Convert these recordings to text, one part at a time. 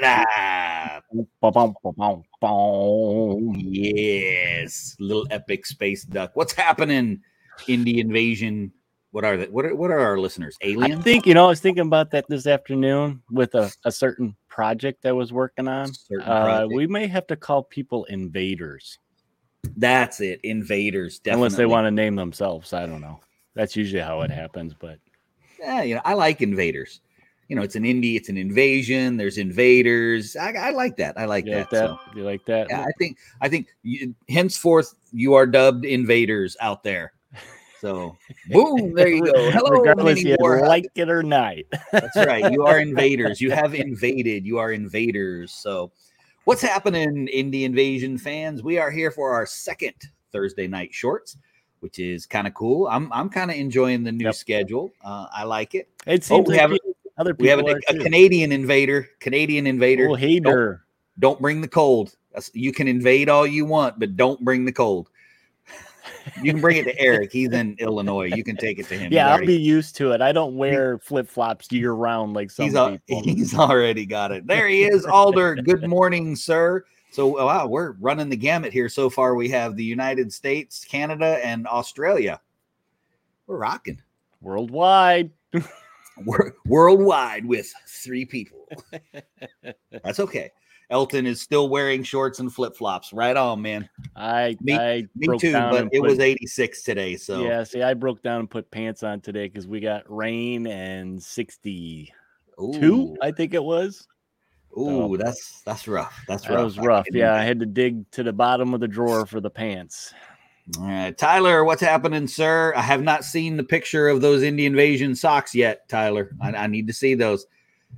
Live. Yes, little epic space duck. What's happening? Indie invasion. What are that? What are what are our listeners? I think you know. I was thinking about that this afternoon with a, a certain project I was working on. Uh, we may have to call people invaders That's it. Invaders. Definitely. unless they want to name themselves. I don't know. That's usually how it happens. But Yeah, you know, I like invaders. You know, it's an indie. It's an invasion. There's invaders. I, I like that. I like you that. like that? so. You like that? Yeah, I think I think you, henceforth you are dubbed invaders out there. So boom, there you go. Hello, Regardless, you like it or not. That's right. You are invaders. You have invaded. You are invaders. So, what's happening, Indie Invasion fans? We are here for our second Thursday night shorts, which is kind of cool. I'm I'm kind of enjoying the new Yep. schedule. Uh, I like it. It seems we like have- other We have people a, too. Canadian invader. Canadian invader. Oh, hater. Don't bring the cold. You can invade all you want, but don't bring the cold. You can bring it to Eric. He's in Illinois. You can take it to him. Yeah, I'll be used to it. I don't wear flip flops year round like some he's, al- people. he's already got it. There he is, Alder. Good morning, sir. So wow, we're running the gamut here. So far, we have the United States, Canada, and Australia. We're rocking. Worldwide. Worldwide with three people. That's okay. Elton is still wearing shorts and flip flops. Right on, man. I Me- I Me broke too, down but it was 86 today. So yeah. See, I broke down and put pants on today because we got rain and sixty two. Ooh, I think it was. ooh, that's that's rough. That's That rough. was rough. can Yeah, I had to dig to the bottom of the drawer for the pants. All right, Tyler, what's happening, sir? I have not seen the picture of those Indie Invasion socks yet, Tyler. I, I need to see those.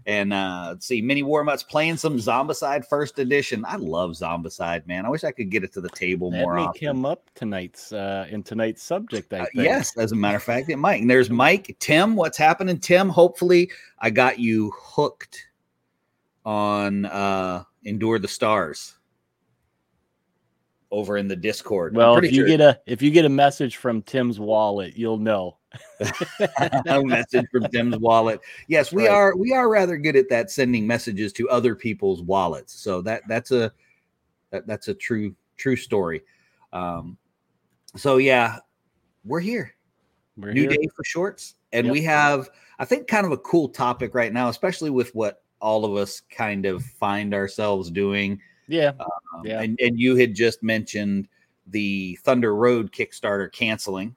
And uh let's see, Mini Warmuts playing some Zombicide First Edition. I love Zombicide, man. I wish I could get it to the table That more may often. come up tonight's uh in tonight's subject. I Uh, yes, as a matter of fact, it might. And there's Mike, Tim. What's happening, Tim? Hopefully, I got you hooked on uh Endure the Stars over in the Discord. Well, if you sure- get a if you get a message from Tim's wallet, you'll know. a message from Tim's wallet. Yes, we Right. are we are rather good at that sending messages to other people's wallets. So that that's a that, that's a true true story. Um so yeah, we're here. We're New here. day for shorts. And Yep. we have I think kind of a cool topic right now, especially with what all of us kind of find ourselves doing. Yeah. Um, Yeah. and, and you had just mentioned the Thunder Road Kickstarter canceling.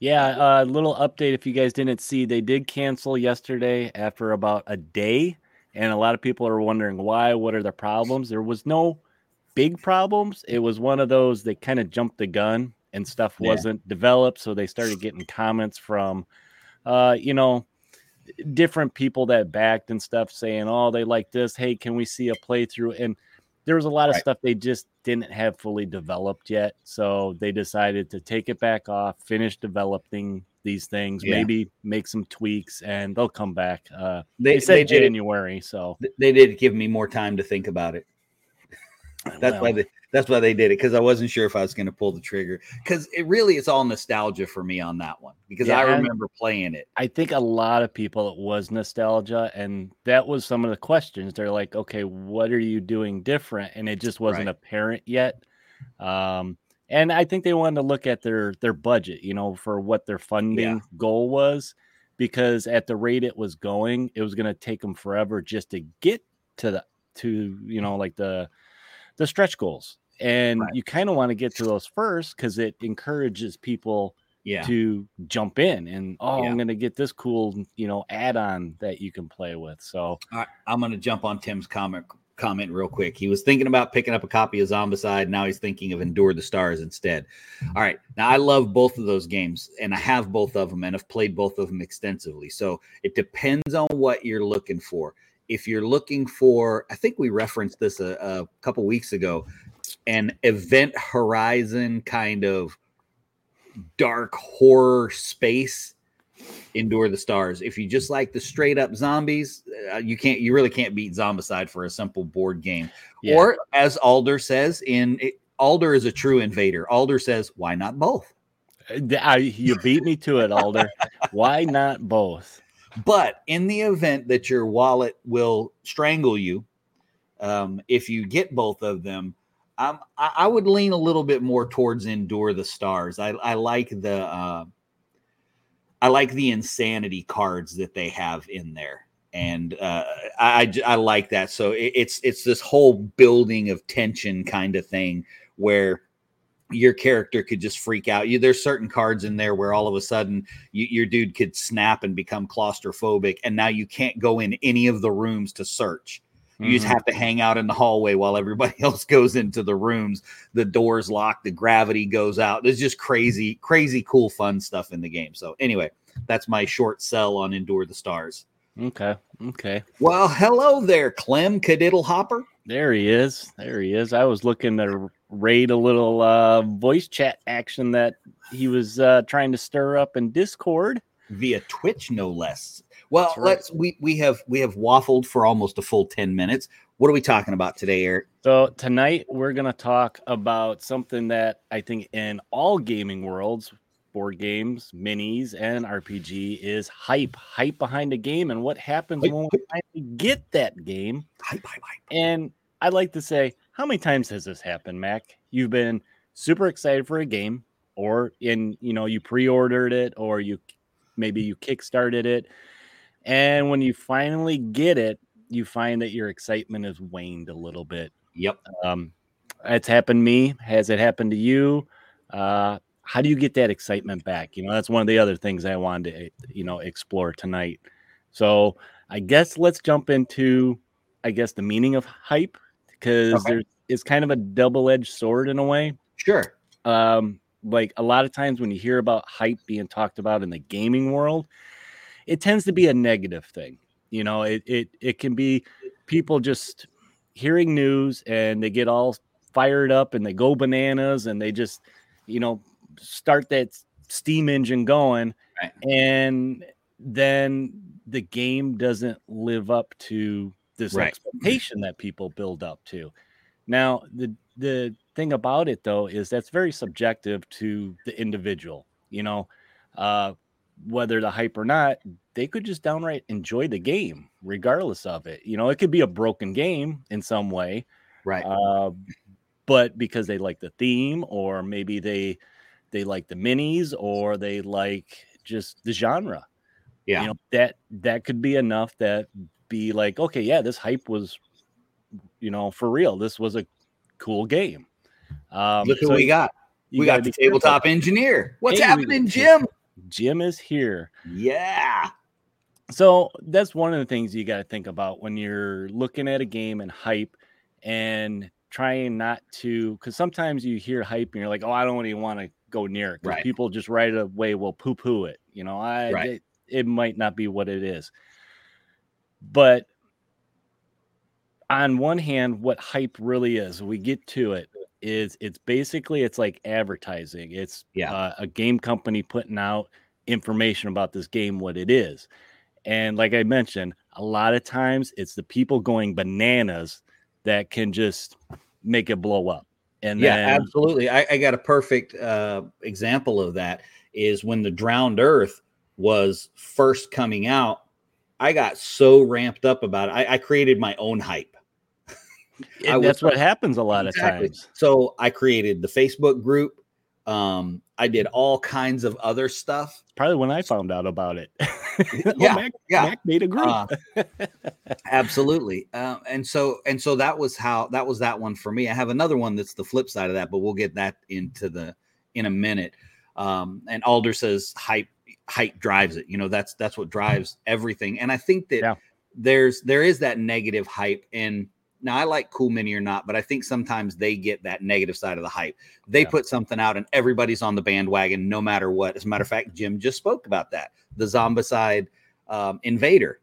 Yeah, a little update if you guys didn't see, they did cancel yesterday after about a day. And a lot of people are wondering why, what are the problems? There was no big problems. It was one of those that kind of jumped the gun and stuff wasn't developed. So they started getting comments from, uh, you know, different people that backed and stuff saying, oh, they like this. Hey, can we see a playthrough? And there was a lot of Right. stuff they just didn't have fully developed yet. So they decided to take it back off, finish developing these things, Yeah. maybe make some tweaks, and they'll come back. Uh, They, they said they did January. So they did give me more time to think about it. That's why well, they that's why they did it because I wasn't sure if I was going to pull the trigger because it really is all nostalgia for me on that one because I Yeah, and- remember playing it. I think a lot of people it was nostalgia, and that was some of the questions. They're like, okay, what are you doing different? And it just wasn't Right. apparent yet. Um, and I think they wanted to look at their their budget, you know, for what their funding goal was, because at the rate it was going, it was going to take them forever just to get to the to you know like the the stretch goals. And Right. you kind of want to get to those first because it encourages people Yeah, to jump in and oh Yeah. i'm gonna get this cool you know add-on that you can play with so right, I'm going to jump on Tim's comment comment real quick. He was thinking about picking up a copy of Zombicide. Now he's thinking of Endure the Stars instead. Mm-hmm. All right. Now I love both of those games and I have both of them and have played both of them extensively. So it depends on what you're looking for. If you're looking for, I think we referenced this a, a couple weeks ago, an event horizon kind of dark horror space endure the stars. If you just like the straight up zombies uh, you can't you really can't beat zombicide for a simple board game. Yeah. or as alder says in it, alder is a true invader. Alder says why not both? I, you beat me to it alder. Why not both but in the event that your wallet will strangle you um, if you get both of them, um, I, I, would lean a little bit more towards Endure the Stars. I, I like the uh, I like the insanity cards that they have in there, and uh, I, I like that. So it, it's it's this whole building of tension kind of thing where your character could just freak out. You there's certain cards in there where all of a sudden you, your dude could snap and become claustrophobic, and now you can't go in any of the rooms to search you mm-hmm. just have to hang out in the hallway while everybody else goes into the rooms. The doors lock, the gravity goes out. There's just crazy, crazy cool, fun stuff in the game. So, anyway, that's my short sell on Endure the Stars. Okay. Okay. Well, hello there, Clem Kadiddlehopper. There he is. There he is. I was looking to raid a little uh, voice chat action that he was uh, trying to stir up in Discord via Twitch, no less. Well, right. let's we we have we have waffled for almost a full 10 minutes. What are we talking about today, Eric? So tonight we're gonna talk about something that I think in all gaming worlds, board games, minis, and RPG is hype. Hype behind a game and what happens hype, when we finally get that game. Hype, hype, hype. And I'd like to say, how many times has this happened, Mac? You've been super excited for a game, or in you know, you pre-ordered it, or you maybe you kickstarted it and when you finally get it, you find that your excitement has waned a little bit. Yep. Um, it's happened to me. Has it happened to you? Uh, how do you get that excitement back? You know, that's one of the other things I wanted to, you know, explore tonight. So I guess let's jump into, I guess, the meaning of hype because okay. there's it's kind of a double-edged sword in a way. Sure. Um, like a lot of times when you hear about hype being talked about in the gaming world, it tends to be a negative thing. You know, it it it can be people just hearing news and they get all fired up and they go bananas and they just, you know, start that steam engine going right. and then the game doesn't live up to this right. expectation that people build up to. Now, the the thing about it though is that's very subjective to the individual. You know, uh, whether the hype or not, they could just downright enjoy the game regardless of it. You know, it could be a broken game in some way. Right. Uh, but because they like the theme or maybe they they like the minis or they like just the genre. Yeah. You know, that that could be enough that be like, okay, yeah, this hype was you know, for real. This was a cool game. Um, Look who so we got. We got the tabletop engineer. What's hey, happening, Jim? Jim is here. Yeah. So that's one of the things you got to think about when you're looking at a game and hype and trying not to, because sometimes you hear hype and you're like, oh, I don't even want to go near it. Because right. people just right away will poo poo it. You know, I, right. it, it might not be what it is. But on one hand, what hype really is, we get to it, is it's basically it's like advertising. It's yeah. Uh, a game company putting out information about this game, what it is. And like I mentioned, a lot of times it's the people going bananas that can just make it blow up. And yeah, then, absolutely. I, I, got a perfect uh, example of that is when the Drowned Earth was first coming out. I got so ramped up about it. I, I created my own hype. And that's what happens a lot exactly. of times. So I created the Facebook group. Um, I did all kinds of other stuff. Probably when I found out about it. yeah, Mac, yeah. Mac made a group. Uh, absolutely. Uh, and so and so that was how that was that one for me. I have another one that's the flip side of that, but we'll get that into the in a minute. Um, and Alder says hype hype drives it. You know, that's that's what drives everything. And I think that yeah. there's there is that negative hype and now I like Cool Mini or not, but I think sometimes they get that negative side of the hype. They yeah. put something out and everybody's on the bandwagon no matter what. As a matter of fact, Jim just spoke about that. The Zombicide um, Invader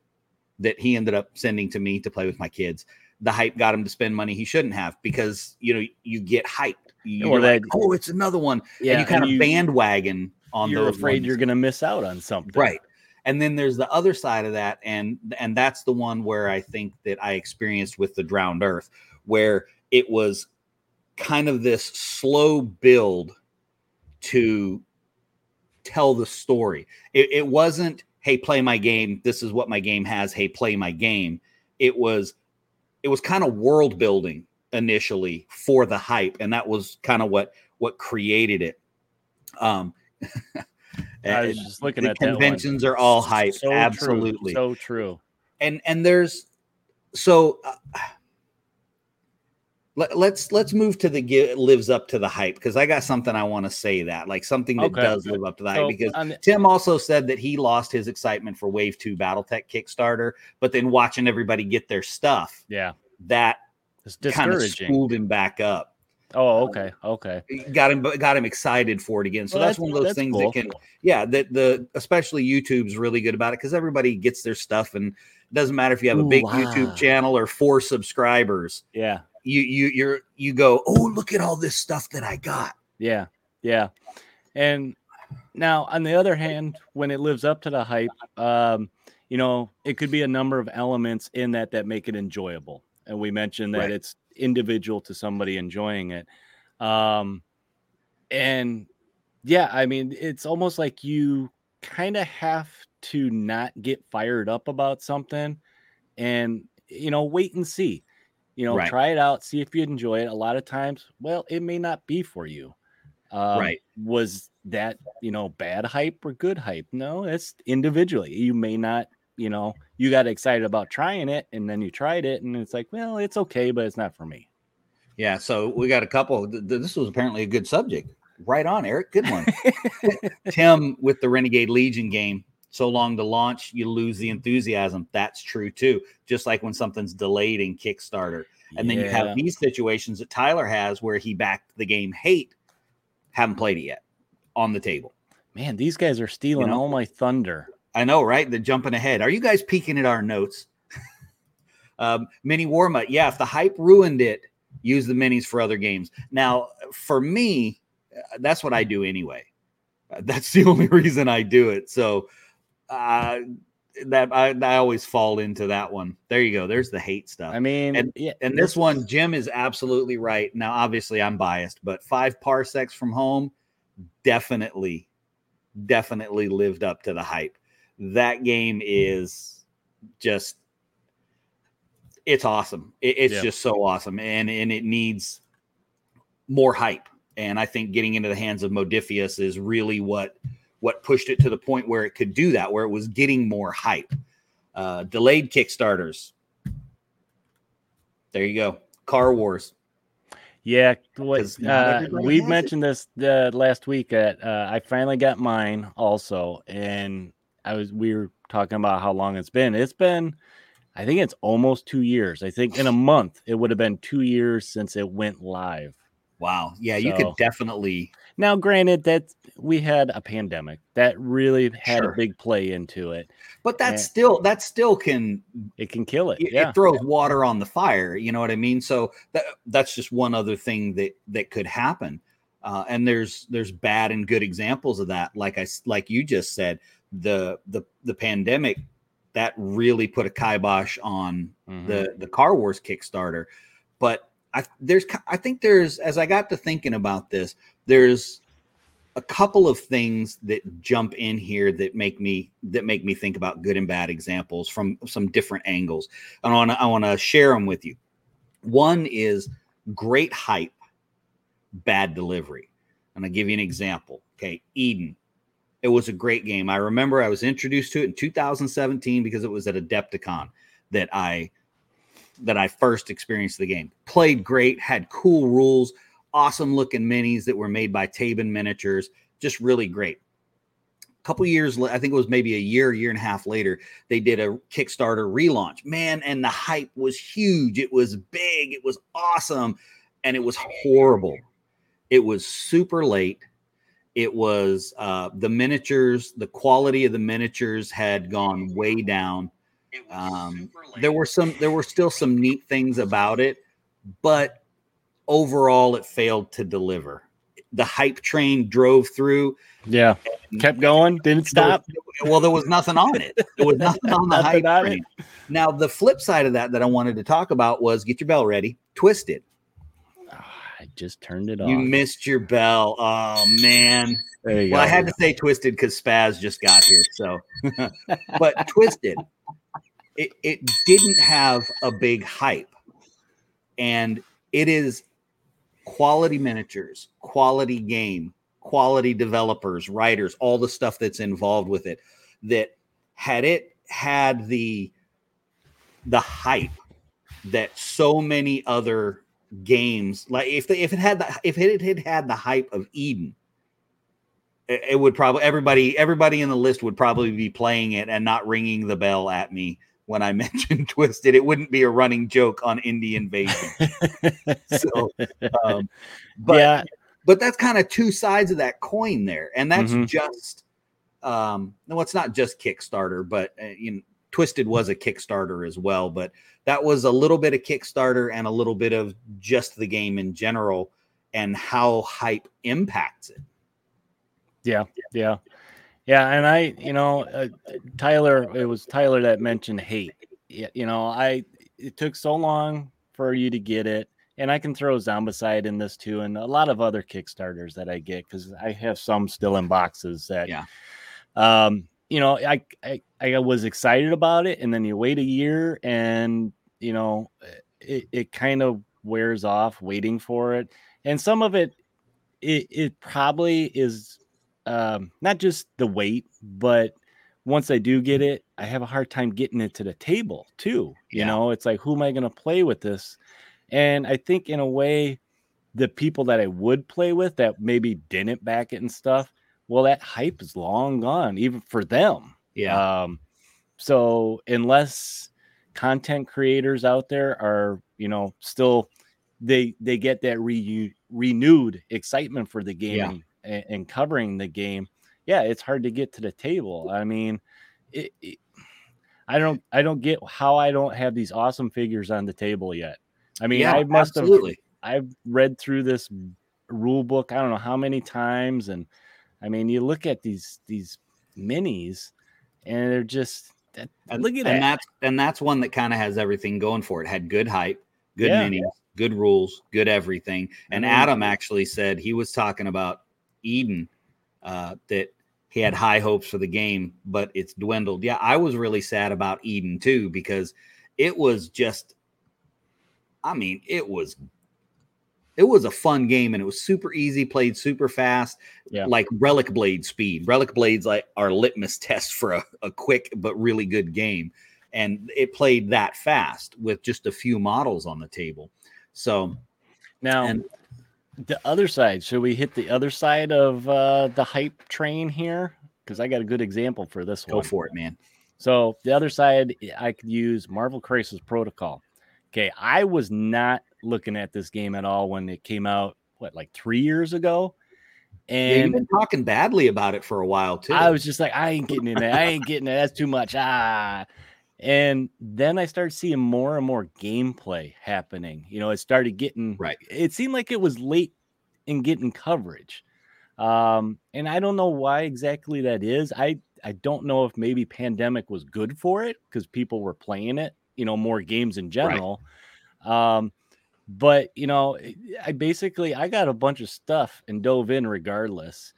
that he ended up sending to me to play with my kids. The hype got him to spend money he shouldn't have because you know you get hyped. You're or that, like, oh, it's another one. Yeah, and you kind and of you, bandwagon on you're afraid ones. you're going to miss out on something, right? and then there's the other side of that and and that's the one where i think that i experienced with the drowned earth where it was kind of this slow build to tell the story it, it wasn't hey play my game this is what my game has hey play my game it was it was kind of world building initially for the hype, and that was kind of what what created it. Um, I was just looking the at conventions are all hype, so absolutely. True. So true. And and there's so uh, let, let's let's move to the gi- lives up to the hype because I got something I want to say that like something that Okay. does live up to the hype So, because the- Tim also said that he lost his excitement for Wave Two BattleTech Kickstarter, but then watching everybody get their stuff yeah, that kind of spooled him back up. Oh, okay, okay. Got him got him excited for it again. So Well, that's, one of those things cool. that can yeah that the especially YouTube's really good about it because everybody gets their stuff and it doesn't matter if you have a Ooh, big wow. YouTube channel or four subscribers. Yeah, You you you're you go oh look at all this stuff that I got. yeah, yeah. And now, on the other hand, when it lives up to the hype, um, you know, it could be a number of elements in that that make it enjoyable. And we mentioned that Right. it's individual to somebody enjoying it. Um, and yeah, I mean, it's almost like you kind of have to not get fired up about something and, you know, wait and see. You know, Right. try it out, see if you enjoy it. A lot of times, well, it may not be for you. Um, Right. Was that, you know, bad hype or good hype? No, it's individually. You may not, you know, you got excited about trying it and then you tried it and it's like, well, it's okay, but it's not for me. Yeah, so we got a couple. th- th- This was apparently a good subject. Right on, Eric. Good one. Tim with the Renegade Legion game. So long to launch, you lose the enthusiasm. That's true too. Just like when something's delayed in Kickstarter. And then you have these situations that Tyler has where he backed the game hate, haven't played it yet on the table. man, these guys are stealing know? all my thunder. I know, right? The jumping ahead. Are you guys peeking at our notes? um, mini Warma. Yeah, if the hype ruined it, use the minis for other games. Now, for me, uh, that's what I do anyway. Uh, That's the only reason I do it. So uh, that I, I always fall into that one. There you go. There's the hate stuff. I mean, and- yeah, And this one, Jim is absolutely right. Now, obviously, I'm biased, but five parsecs from home definitely, definitely lived up to the hype. That game is just, it's awesome. It- it's Yeah. just so awesome, and and it needs more hype. And I think getting into the hands of Modiphius is really what what pushed it to the point where it could do that, where it was getting more hype. Uh, delayed Kickstarters. There you go. Car Wars. Yeah, what uh, we has it. mentioned this uh, last week. That uh, I finally got mine also, and I was we were talking about how long it's been. It's been, I think it's almost two years. I think in a month it would have been two years since it went live. Wow. Yeah, you could definitely. Now, granted that we had a pandemic that really had Sure. a big play into it. But that's Yeah. still that still can It can kill it. it, yeah, it throws water on the fire. You know what I mean? So that that's just one other thing that that could happen. Uh, and there's there's bad and good examples of that. Like I like you just said, the the the pandemic that really put a kibosh on Mhm. the the Car Wars Kickstarter. But I there's I think there's as I got to thinking about this, there's a couple of things that jump in here that make me that make me think about good and bad examples from some different angles. And I want I want to share them with you. One is great hype, bad delivery. And I'll give you an example. Okay, Eden. It was a great game. I remember I was introduced to it in 2017 because it was at Adepticon that I that I first experienced the game. Played great, had cool rules, awesome looking minis that were made by Tabin Miniatures, just really great. A couple years, I think it was maybe a year, year and a half later, they did a Kickstarter relaunch. Man, and the hype was huge. It was big, it was awesome, and it was horrible. It was super late. It was uh, the miniatures, the quality of the miniatures had gone way down. Um, there were some there were still some neat things about it but overall it failed to deliver. The hype train drove through. Yeah, kept going, didn't There was- stop. well there was nothing on it. There was nothing on the Nothing hype on train. Now the flip side of that that i wanted to talk about was get your bell ready twisted I just turned it off. you missed your bell oh man well i had to say twisted because spaz just got here so but twisted it, it didn't have a big hype and it is quality miniatures, quality game, quality developers, writers, all the stuff that's involved with it. That had it had the the hype that so many other games like if the, if it had the if it had had the hype of Eden, it, it would probably everybody everybody in the list would probably be playing it and not ringing the bell at me when I mentioned Twisted. It wouldn't be a running joke on Indie Invasion. so, um, but yeah. but that's kind of two sides of that coin there, and that's mm-hmm. just um, no, it's not just Kickstarter, but uh, you know, Twisted was a Kickstarter as well, but that was a little bit of Kickstarter and a little bit of just the game in general and how hype impacts it. Yeah, yeah, yeah. And I, you know, uh, Tyler, it was Tyler that mentioned hate. You know, I it took so long for you to get it, and I can throw Zombicide in this too, and a lot of other Kickstarters that I get because I have some still in boxes that, yeah. Um, you know, I, I I was excited about it, and then you wait a year, and you know, it, it kind of wears off waiting for it, and some of it, it it probably is um, not just the wait, but once I do get it, I have a hard time getting it to the table too. You yeah. know, it's like who am I going to play with this? And I think in a way, the people that I would play with that maybe didn't back it and stuff well, that hype is long gone, even for them. Yeah. Um, so unless content creators out there are, you know, still they they get that re- renewed excitement for the game yeah. and, and, covering the game, yeah, it's hard to get to the table. I mean, it, it, I don't I don't get how I don't have these awesome figures on the table yet. I mean, yeah, I must absolutely. have I've read through this rule book I don't know how many times and I mean, you look at these these minis, and they're just and, look at and that. that's and that's one that kind of has everything going for it. Had good hype, good yeah. minis, good rules, good everything. And mm-hmm. Adam actually said he was talking about Eden uh, that he had high hopes for the game, but it's dwindled. Yeah, I was really sad about Eden too because it was just, I mean, it was it was a fun game and it was super easy, played super fast, yeah. like Relic Blade speed. Relic Blades like are litmus test for a, a quick but really good game. And it played that fast with just a few models on the table. So now and, the other side, should we hit the other side of uh, the hype train here? Because I got a good example for this Go one. Go for it, man. So the other side, I could use Marvel Crisis Protocol. Okay, I was not looking at this game at all when it came out. What, like three years ago? And yeah, you've been talking badly about it for a while too. I was just like, I ain't getting in it. I ain't getting it. That's too much. Ah. And then I started seeing more and more gameplay happening. You know, it started getting right. It seemed like it was late in getting coverage. Um, and I don't know why exactly that is. I I don't know if maybe pandemic was good for it because people were playing it you know more games in general. Right. Um, but you know, I basically I got a bunch of stuff and dove in regardless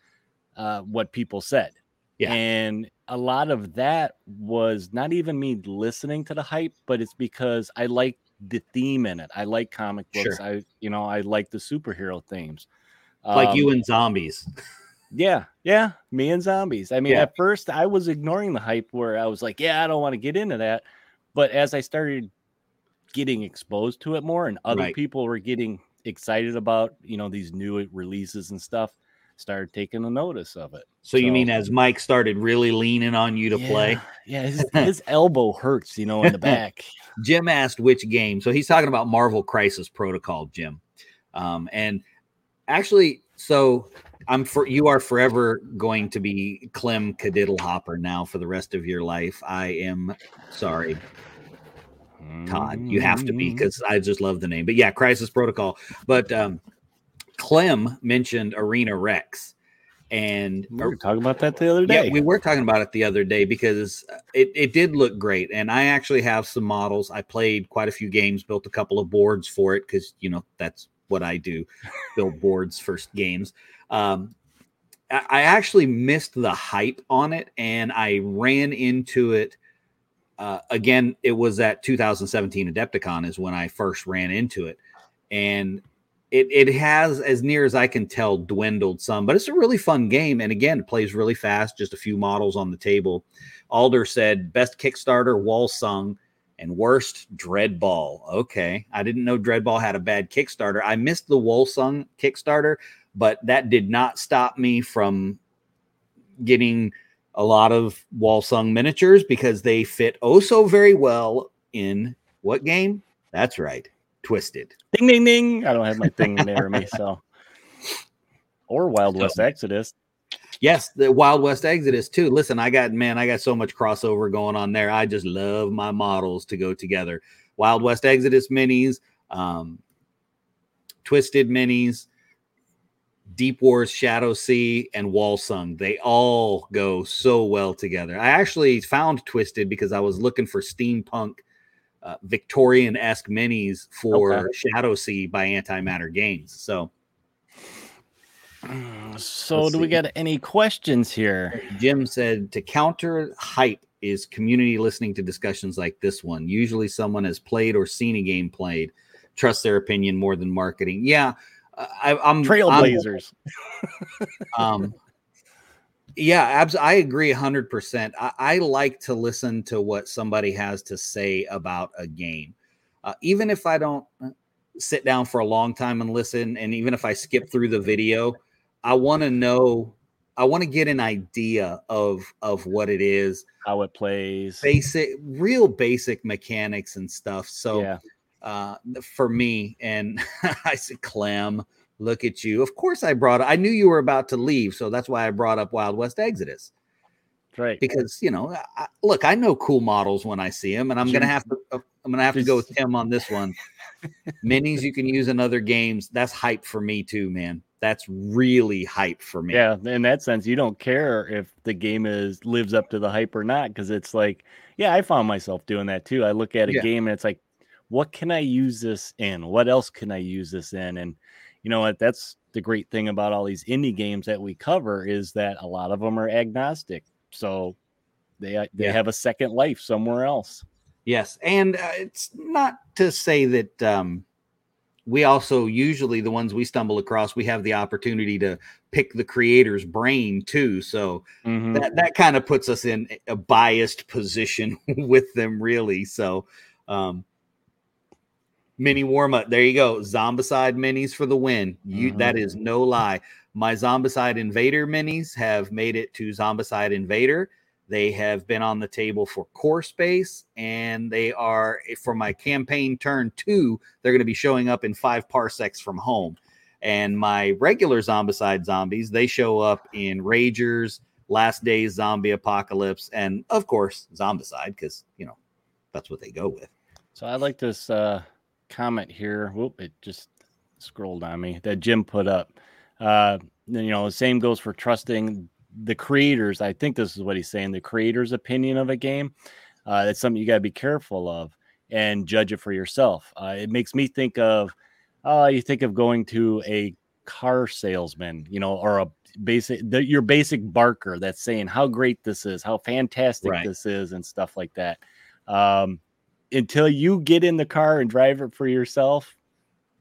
uh, what people said. Yeah. And a lot of that was not even me listening to the hype, but it's because I like the theme in it. I like comic books. Sure. I, you know, I like the superhero themes. Like um, you and zombies. Yeah, yeah, me and zombies. I mean, yeah. at first I was ignoring the hype where I was like, yeah, I don't want to get into that. But as I started getting exposed to it more and other right. people were getting excited about, you know, these new releases and stuff, started taking a notice of it. So, so you mean as Mike started really leaning on you to yeah, play? Yeah, his, his elbow hurts, you know, in the back. Jim asked which game. So he's talking about Marvel Crisis Protocol, Jim. Um, and actually, so I'm for you are forever going to be Clem Kadiddlehopper now for the rest of your life. I am sorry. Todd. You have to be because. I just love the name. But yeah, Crisis Protocol. But um, Clem mentioned Arena Rex. And we were talking about that the other day. Yeah, we were talking about it the other day because it, it did look great. And I actually have some models. I played quite a few games, built a couple of boards for it because, you know, that's what I do build boards for games. Um, I actually missed the hype on it and I ran into it uh, again, it was that 2017 Adepticon is when I first ran into it, and it it has, as near as I can tell, dwindled some. But it's a really fun game, and again, it plays really fast. Just a few models on the table. Alder said best Kickstarter Wolsung and worst Dreadball. Okay, I didn't know Dreadball had a bad Kickstarter. I missed the Wolsung Kickstarter, but that did not stop me from getting a lot of Wolsung miniatures because they fit oh so very well in what game? That's right, Twisted. Ding ding ding! I don't have my thing near me, so or Wild West Exodus. Yes, the Wild West Exodus too. Listen, I got man, I got so much crossover going on there. I just love my models to go together. Wild West Exodus minis, um, Twisted minis, Deep Wars, Shadow Sea, and Wolsung. They all go so well together. I actually found Twisted because I was looking for steampunk uh, Victorian esque minis for okay. Shadowsea by Antimatter Games. So, so Let's do see. we got any questions here? Jim said to counter hype is community listening to discussions like this one. Usually, someone has played or seen a game played, trust their opinion more than marketing. Yeah I, am trailblazers. um, yeah, abs- I agree 100%. I, I, like to listen to what somebody has to say about a game. Uh, even if I don't uh, sit down for a long time and listen, and even if I skip through the video, I want to know, I want to get an idea of of what it is, how it plays, basic, real basic mechanics and stuff. So, yeah uh, for me. And I said, Clem, look at you. Of course, I brought. I knew you were about to leave, so that's why I brought up Wild West Exodus. Right. Because you know, I, look, I know cool models when I see them, and I'm gonna have to. Uh, I'm gonna have to go with Tim on this one. Minis you can use in other games. That's hype for me too, man. That's really hype for me. Yeah, in that sense, you don't care if the game is lives up to the hype or not, because it's like, yeah, I found myself doing that too. I look at a yeah. game and it's like, what can I use this in? What else can I use this in? And you know what? That's the great thing about all these indie games that we cover is that a lot of them are agnostic. So they uh, they yeah. have a second life somewhere else. Yes, and uh, it's not to say that um, we also usually the ones we stumble across we have the opportunity to pick the creator's brain too. So mm-hmm. that that kind of puts us in a biased position with them, really. So um, mini warm up. There you go. Zombicide minis for the win. You mm-hmm. that is no lie. My Zombicide Invader minis have made it to Zombicide Invader. They have been on the table for core space, and they are for my campaign turn two. They're going to be showing up in five parsecs from home. And my regular Zombicide zombies, they show up in Ragers, Last Days Zombie Apocalypse, and of course Zombicide, because you know that's what they go with. So I like this uh comment here. Whoop, it just scrolled on me that Jim put up. Uh, then you know, the same goes for trusting the creators. I think this is what he's saying the creator's opinion of a game. Uh, that's something you got to be careful of and judge it for yourself. Uh, it makes me think of, uh, you think of going to a car salesman, you know, or a basic, the, your basic barker that's saying how great this is, how fantastic right. this is, and stuff like that. Um, until you get in the car and drive it for yourself,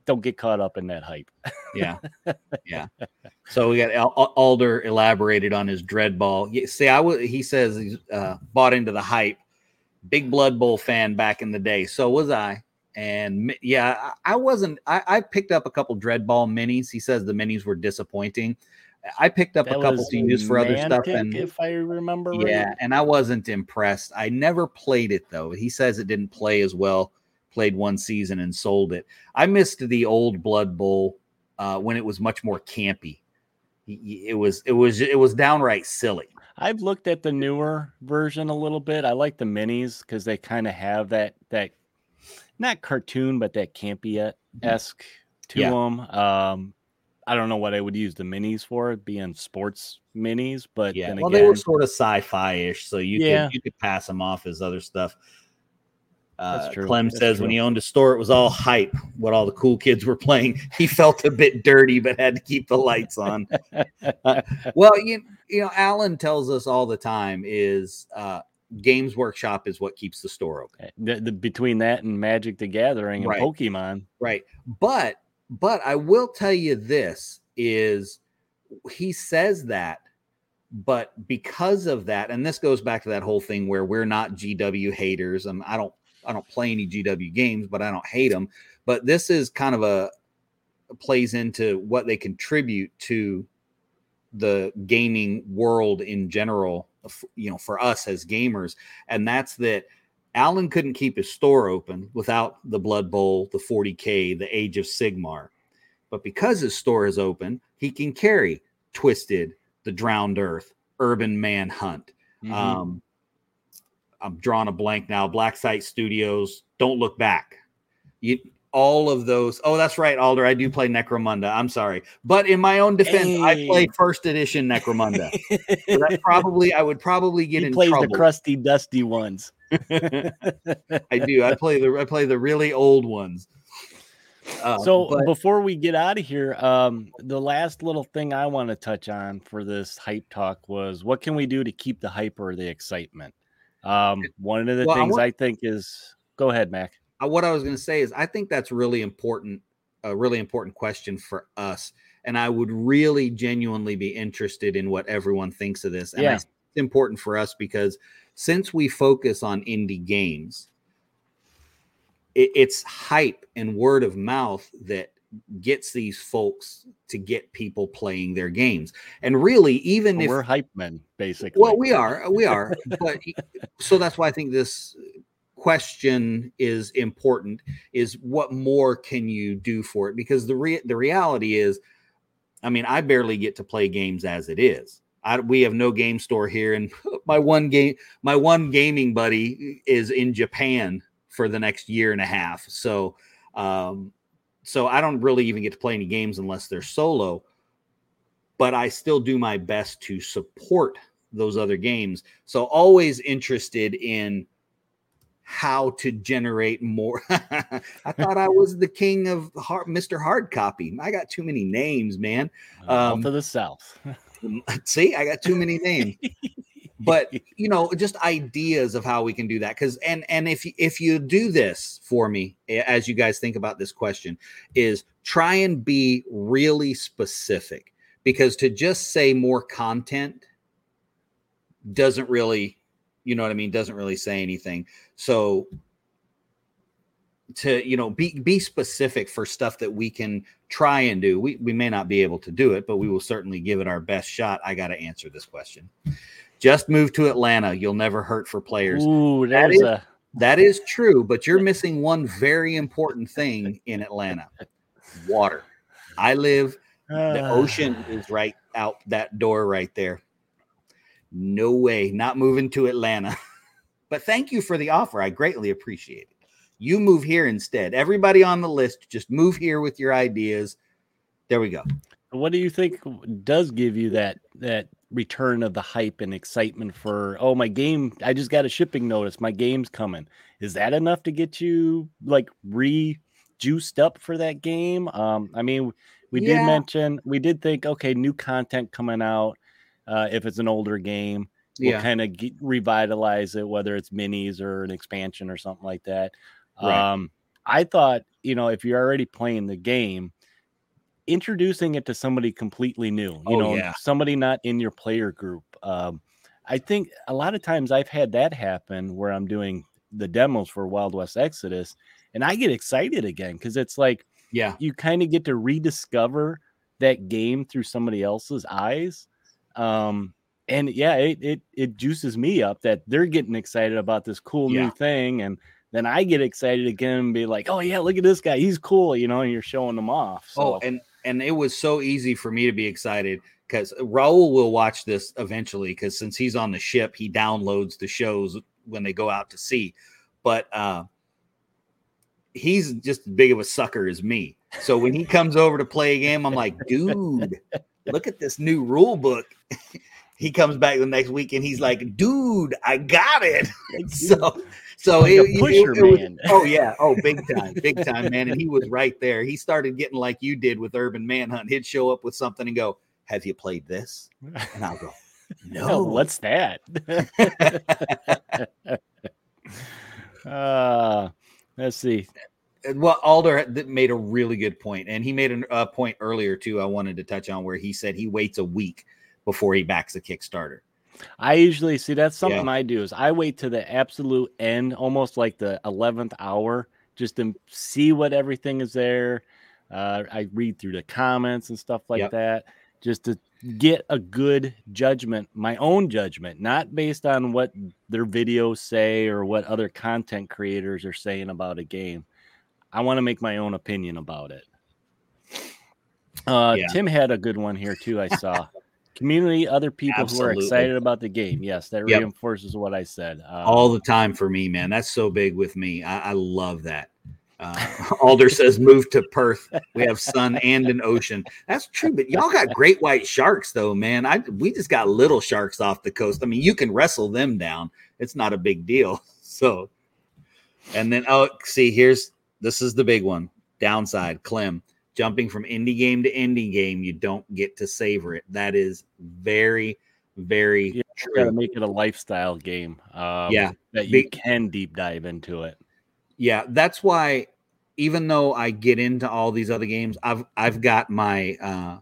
don't get caught up in that hype. yeah, yeah. So we got Alder elaborated on his dread ball. See, I was. He says he's uh, bought into the hype. Big Blood Bowl fan back in the day. So was I. And yeah, I wasn't. I, I picked up a couple Dreadball minis. He says the minis were disappointing. I picked up that a couple use for other stuff, and if I remember, yeah, right. and I wasn't impressed. I never played it though. He says it didn't play as well. Played one season and sold it. I missed the old Blood Bowl uh, when it was much more campy. It was it was it was downright silly. I've looked at the newer version a little bit. I like the minis because they kind of have that that not cartoon but that campy esque to yeah. them. Um, I don't know what I would use the minis for, being sports minis, but yeah, well, again, they were sort of sci-fi ish, so you yeah. could you could pass them off as other stuff. Uh. Clem That's says true. when he owned a store, it was all hype. What all the cool kids were playing. He felt a bit dirty, but had to keep the lights on. uh, well, you you know, Alan tells us all the time is uh, Games Workshop is what keeps the store open. The, the, between that and Magic the Gathering and Right. Pokemon. Right. But but I will tell you this is he says that but because of that and this goes back to that whole thing where we're not GW haters. And I don't I don't play any GW games but I don't hate them but this is kind of a plays into what they contribute to the gaming world in general you know for us as gamers. And that's that Alan couldn't keep his store open without the Blood Bowl, the 40K, the Age of Sigmar. But because his store is open, he can carry Twisted, the Drowned Earth, Urban Manhunt. Mhm. Um, I'm drawing a blank now. Black Site Studios, Don't Look Back. You, all of those. Oh, that's right, Alder. I do play Necromunda. I'm sorry. But in my own defense, I play first edition Necromunda. So that probably I would probably get he in plays trouble. the crusty, dusty ones. I do. I play the I play the really old ones. Uh, so but- before we get out of here, um, the last little thing I want to touch on for this hype talk was what can we do to keep the hype or the excitement? Um, one of the Well, I things want- I think is go ahead, Mac. uh, what I was going to say is I think that's really important, a really important question for us. And I would really genuinely be interested in what everyone thinks of this. And Yeah. it's important for us because since we focus on indie games, it, it's hype and word of mouth that gets these folks to get people playing their games. And really, even if We're hype men, basically. well, we are, we are, but so that's why I think this question is important. Is what more can you do for it? Because the re- the reality is, I mean, I barely get to play games as it is. I, we have no game store here, and my one game, my one gaming buddy is in Japan for the next year and a half. So, um, so I don't really even get to play any games unless they're solo. But I still do my best to support those other games. So always interested in how to generate more. I thought I was the king of hard, Mr. Hard Copy. I got too many names, man. Um, to the south. See, I got too many names. but you know, just ideas of how we can do that. Because and and if if you do this for me, as you guys think about this question, is try and be really specific. Because to just say more content doesn't really, you know what I mean, doesn't really say anything. So to you know be be specific for stuff that we can try and do. We we may not be able to do it but we will certainly give it our best shot. I got to answer this question. Just move to atlanta. You'll never hurt for players. Ooh, That is- a that is true but you're missing one very important thing in atlanta. Water. I live the uh, ocean is right out that door right there. No way. Not moving to atlanta. But thank you for the offer. I greatly appreciate it you move here instead. Everybody on the list just move here with your ideas. There we go. What do you think does give you that that return of the hype and excitement for oh my game I just got a shipping notice my game's coming. Is that enough to get you like re juiced up for that game? Um I mean we did mention we did think okay new content coming out uh if it's an older game we'll yeah. kind of revitalize it whether it's minis or an expansion or something like that Right. um I thought you know if you're already playing the game introducing it to somebody completely new you Oh, know yeah. somebody not in your player group um i think a lot of times i've had that happen where i'm doing the demos for wild west exodus and i get excited again because it's like yeah you kind of get to rediscover that game through somebody else's eyes um and yeah it it, it juices me up that they're getting excited about this cool Yeah. new thing and then I get excited again and be like, "Oh yeah, look at this guy, he's cool," you know, and you're showing them off. So. oh and and it was so easy for me to be excited because raul will watch this eventually because since he's on the ship he downloads the shows when they go out to sea. But uh he's just as big of a sucker as me. So when he comes over to play a game i'm like dude look at this new rule book. He comes back the next week and he's like dude i got it. So so Like a it- it- pusher it was- man. oh yeah oh big time big time man and he was right there he started getting like you did with urban manhunt he'd show up with something and go have you played this and i'll go No, what's that? uh, let's see. Well, Alder made a really good point, and he made a uh, point earlier too. I wanted to touch on where he said he waits a week before he backs a Kickstarter. I usually see that's something yeah. I do is I wait to the absolute end, almost like the eleventh hour, just to see what everything is there. Uh, I read through the comments and stuff like yep. that, just to get a good judgment, my own judgment, not based on what their videos say or what other content creators are saying about a game. I want to make my own opinion about it. Uh, yeah. Tim had a good one here too. I saw community, other people Absolutely. who are excited about the game. Yes, that yep. reinforces what I said. Um, All the time for me, man. That's so big with me. I, I love that. Uh, Alder says, move to Perth. We have sun and an ocean. That's true, but y'all got great white sharks, though, man. I we just got little sharks off the coast. I mean, you can wrestle them down. It's not a big deal. So, and then oh, see, here's this is the big one. Downside, Clem jumping from indie game to indie game, you don't get to savor it. That is very, very you true. To make it a lifestyle game. Um, yeah, that you Be- can deep dive into it. Yeah, that's why. Even though I get into all these other games, I've I've got my uh,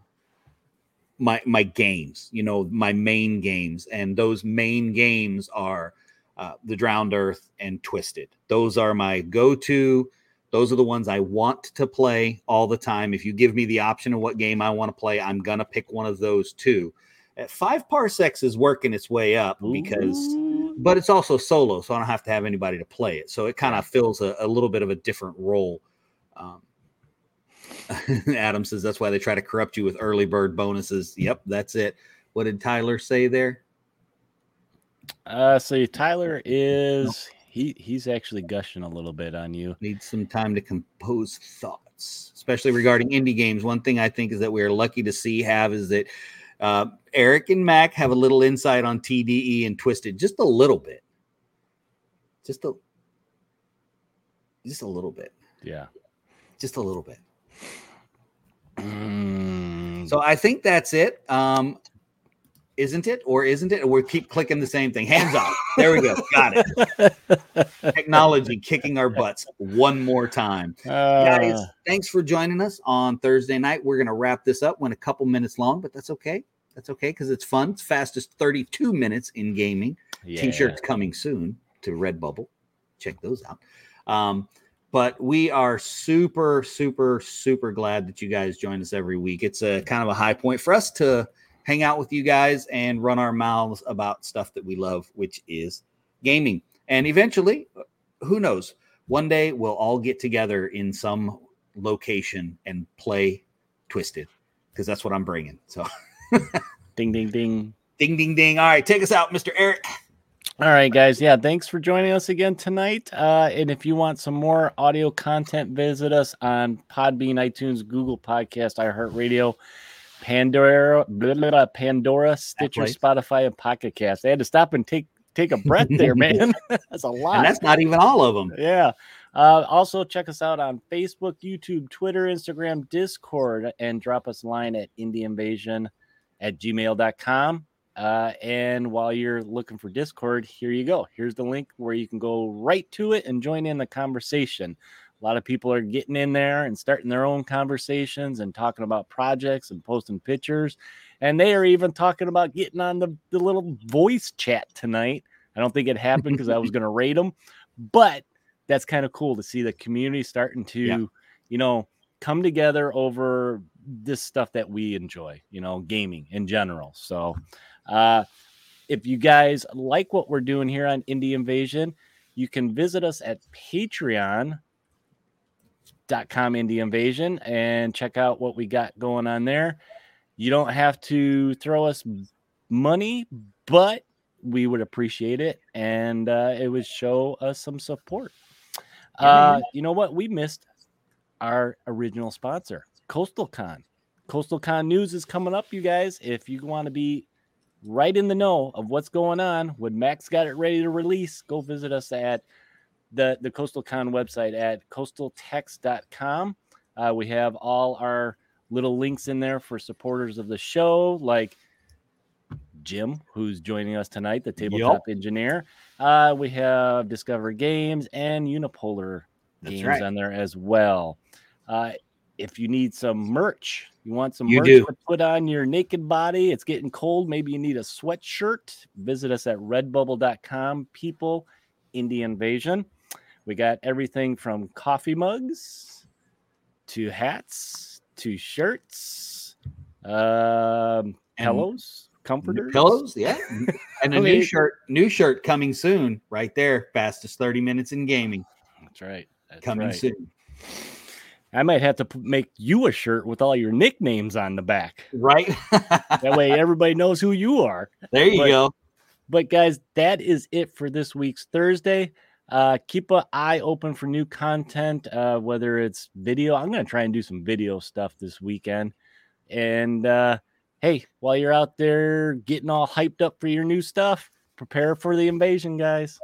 my my games. You know, my main games, and those main games are uh, the Drowned Earth and Twisted. Those are my go-to those are the ones I want to play all the time. If you give me the option of what game I want to play, I'm going to pick one of those two. At five parsecs is working its way up because, Ooh. but it's also solo, so I don't have to have anybody to play it. So it kind of fills a, a, little bit of a different role. Um, Adam says that's why they try to corrupt you with early bird bonuses. Yep, that's it. What did Tyler say there? Uh, so Tyler is he he's actually gushing a little bit on you. Needs some time to compose thoughts, especially regarding indie games. One thing I think is that we are lucky to see have is that uh, Eric and Mac have a little insight on TDE and Twisted, just a little bit, just a just a little bit. Yeah, just a little bit. Mm. So I think that's it. Um, isn't it or isn't it? Or we keep clicking the same thing. Hands off. There we go. Got it. Technology kicking our butts one more time. Uh, Guys, thanks for joining us on Thursday night. We're going to wrap this up. Went a couple minutes long, but that's okay. That's okay because it's fun. It's fastest 32 minutes in gaming. Yeah. T-shirts coming soon to Redbubble. Check those out. Um, but we are super, super, super glad that you guys join us every week. It's a kind of a high point for us to – hang out with you guys and run our mouths about stuff that we love, which is gaming. And eventually, who knows? One day we'll all get together in some location and play Twisted because that's what I'm bringing. So, ding, ding, ding. Ding, ding, ding. All right, take us out, Mr. Eric. All right, guys. Yeah, thanks for joining us again tonight. Uh, and if you want some more audio content, visit us on Podbean, iTunes, Google Podcast, iHeartRadio. Pandora, blah, blah, blah, Pandora, Stitcher, Spotify, and Pocket Cast. They had to stop and take take a breath there, man. that's a lot. And that's not even all of them. Yeah. Uh, also, check us out on Facebook, YouTube, Twitter, Instagram, Discord, and drop us a line at indieinvasion at gmail.com. Uh, and while you're looking for Discord, here you go. Here's the link where you can go right to it and join in the conversation. A lot of people are getting in there and starting their own conversations and talking about projects and posting pictures. And they are even talking about getting on the, the little voice chat tonight. I don't think it happened because I was going to rate them, but that's kind of cool to see the community starting to, yeah. you know, come together over this stuff that we enjoy, you know, gaming in general. So, uh, if you guys like what we're doing here on Indie Invasion, you can visit us at Patreon dot com indie invasion and check out what we got going on there. You don't have to throw us money but we would appreciate it and uh, it would show us some support. Uh, you know what? We missed our original sponsor coastal con. Coastal con news is coming up you guys. If you want to be right in the know of what's going on when max got it ready to release go visit us at the, the Coastal Con website at coastaltex.com. Uh, we have all our little links in there for supporters of the show, like Jim, who's joining us tonight, the tabletop yep. engineer. Uh, we have Discover Games and Unipolar That's Games right. on there as well. Uh, if you need some merch, you want some you merch do. to put on your naked body, it's getting cold. Maybe you need a sweatshirt. Visit us at redbubble.com. People, Indie Invasion. We got everything from coffee mugs to hats to shirts, um, pillows, comforters, pillows, yeah, and a new shirt, new shirt coming soon. Right there, fastest thirty minutes in gaming. That's right. That's coming right. soon. I might have to make you a shirt with all your nicknames on the back. Right. that way everybody knows who you are. There you but, go. But guys, that is it for this week's Thursday. Uh, keep an eye open for new content, uh, whether it's video. I'm going to try and do some video stuff this weekend. And uh, hey, while you're out there getting all hyped up for your new stuff, prepare for the invasion, guys.